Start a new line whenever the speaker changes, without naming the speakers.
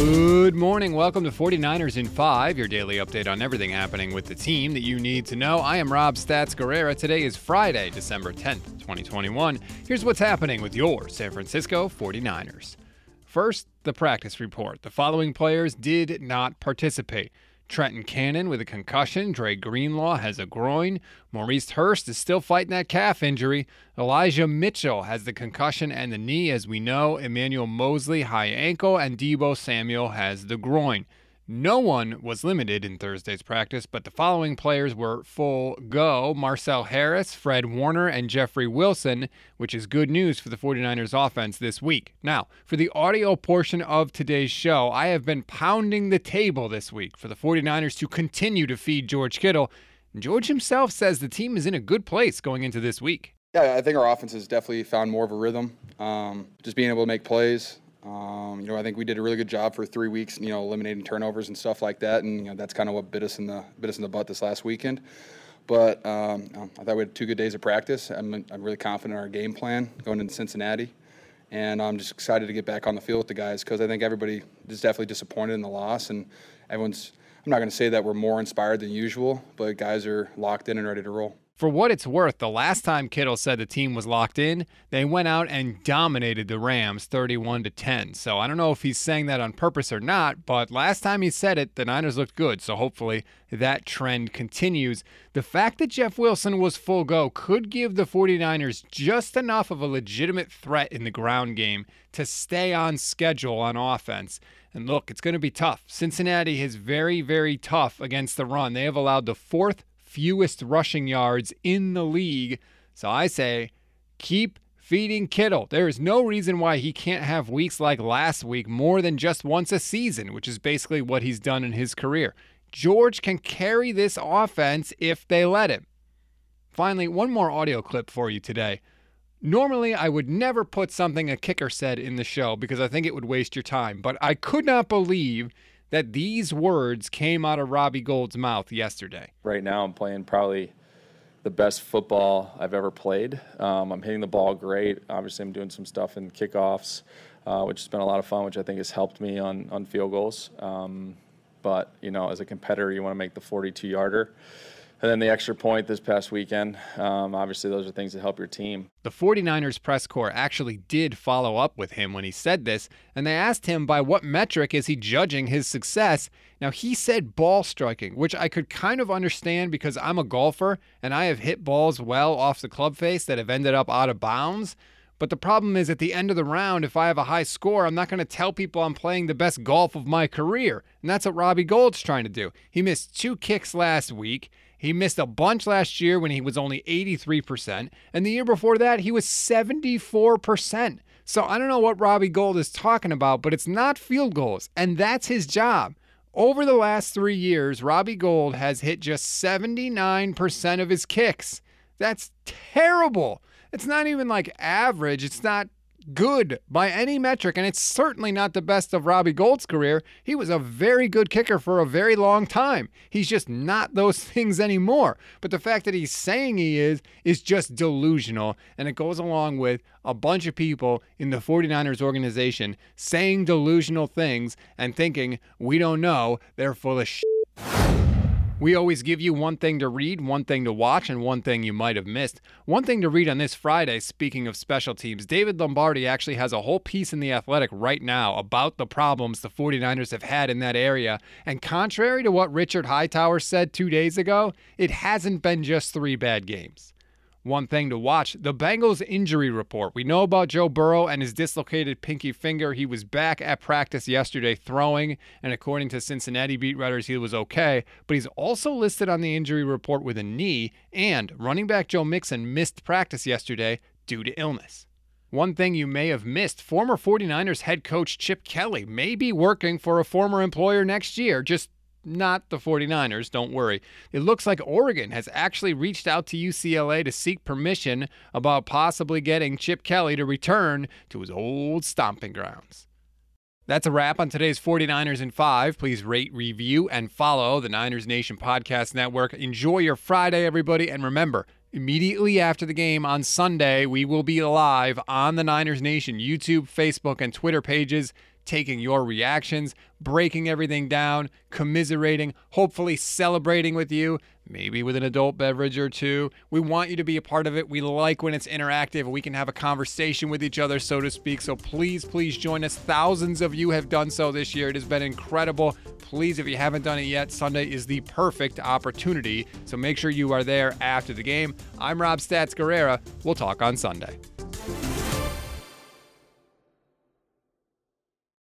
Good morning. Welcome to 49ers in 5, your daily update on everything happening with the team that you need to know. I am Rob Stats Guerrera. Today is Friday, December 10th, 2021. Here's what's happening with your San Francisco 49ers. First, the practice report. The following players did not participate. Trenton Cannon with a concussion. Dre Greenlaw has a groin. Maurice Hurst is still fighting that calf injury. Elijah Mitchell has the concussion and the knee, as we know. Emmanuel Moseley, high ankle. And Deebo Samuel has the groin. No one was limited in Thursday's practice, but the following players were full go Marcell Harris, Fred Warner, and Jeffrey Wilson, which is good news for the 49ers offense this week. Now, for the audio portion of today's show, I have been pounding the table this week for the 49ers to continue to feed George Kittle. George himself says the team is in a good place going into this week.
Yeah, I think our offense has definitely found more of a rhythm. Um, just being able to make plays, um, you know, I think we did a really good job for three weeks, you know, eliminating turnovers and stuff like that, and you know, that's kind of what bit us in the bit us in the butt this last weekend. But um, I thought we had two good days of practice. I'm, I'm really confident in our game plan going into Cincinnati, and I'm just excited to get back on the field with the guys because I think everybody is definitely disappointed in the loss, and everyone's. I'm not going to say that we're more inspired than usual, but guys are locked in and ready to roll.
For what it's worth, the last time Kittle said the team was locked in, they went out and dominated the Rams 31 to 10. So I don't know if he's saying that on purpose or not, but last time he said it, the Niners looked good. So hopefully that trend continues. The fact that Jeff Wilson was full go could give the 49ers just enough of a legitimate threat in the ground game to stay on schedule on offense. And look, it's going to be tough. Cincinnati is very, very tough against the run. They have allowed the fourth fewest rushing yards in the league. So I say keep feeding Kittle. There is no reason why he can't have weeks like last week more than just once a season, which is basically what he's done in his career. George can carry this offense if they let him. Finally, one more audio clip for you today. Normally, I would never put something a kicker said in the show because I think it would waste your time, but I could not believe that these words came out of Robbie Gould's mouth yesterday.
Right now, I'm playing probably the best football I've ever played. Um, I'm hitting the ball great. Obviously, I'm doing some stuff in kickoffs, uh, which has been a lot of fun, which I think has helped me on on field goals. Um, but you know, as a competitor, you want to make the 42 yarder. And then the extra point this past weekend. Um, obviously, those are things that help your team.
The 49ers press corps actually did follow up with him when he said this, and they asked him by what metric is he judging his success. Now, he said ball striking, which I could kind of understand because I'm a golfer and I have hit balls well off the club face that have ended up out of bounds. But the problem is at the end of the round, if I have a high score, I'm not going to tell people I'm playing the best golf of my career. And that's what Robbie Gould's trying to do. He missed two kicks last week. He missed a bunch last year when he was only 83%. And the year before that, he was 74%. So I don't know what Robbie Gould is talking about, but it's not field goals. And that's his job. Over the last three years, Robbie Gould has hit just 79% of his kicks. That's terrible. It's not even like average. It's not good by any metric, and it's certainly not the best of Robbie Gould's career. He was a very good kicker for a very long time. He's just not those things anymore. But the fact that he's saying he is, is just delusional, and it goes along with a bunch of people in the 49ers organization saying delusional things and thinking, we don't know, they're full of shit. We always give you one thing to read, one thing to watch, and one thing you might have missed. One thing to read on this Friday, speaking of special teams, David Lombardi actually has a whole piece in The Athletic right now about the problems the 49ers have had in that area. And contrary to what Richard Hightower said two days ago, it hasn't been just three bad games one thing to watch. The Bengals injury report. We know about Joe Burrow and his dislocated pinky finger. He was back at practice yesterday throwing, and according to Cincinnati beat writers, he was okay. But he's also listed on the injury report with a knee, and running back Joe Mixon missed practice yesterday due to illness. One thing you may have missed former 49ers head coach Chip Kelly may be working for a former employer next year. Just not the 49ers, don't worry. It looks like Oregon has actually reached out to UCLA to seek permission about possibly getting Chip Kelly to return to his old stomping grounds. That's a wrap on today's 49ers in 5. Please rate, review, and follow the Niners Nation Podcast Network. Enjoy your Friday, everybody. And remember, immediately after the game on Sunday, we will be live on the Niners Nation YouTube, Facebook, and Twitter pages taking your reactions, breaking everything down, commiserating, hopefully celebrating with you, maybe with an adult beverage or two. We want you to be a part of it. We like when it's interactive. We can have a conversation with each other, so to speak. So please, please join us. Thousands of you have done so this year. It has been incredible. Please, if you haven't done it yet, Sunday is the perfect opportunity. So make sure you are there after the game. I'm Rob Stats Guerrera. We'll talk on Sunday.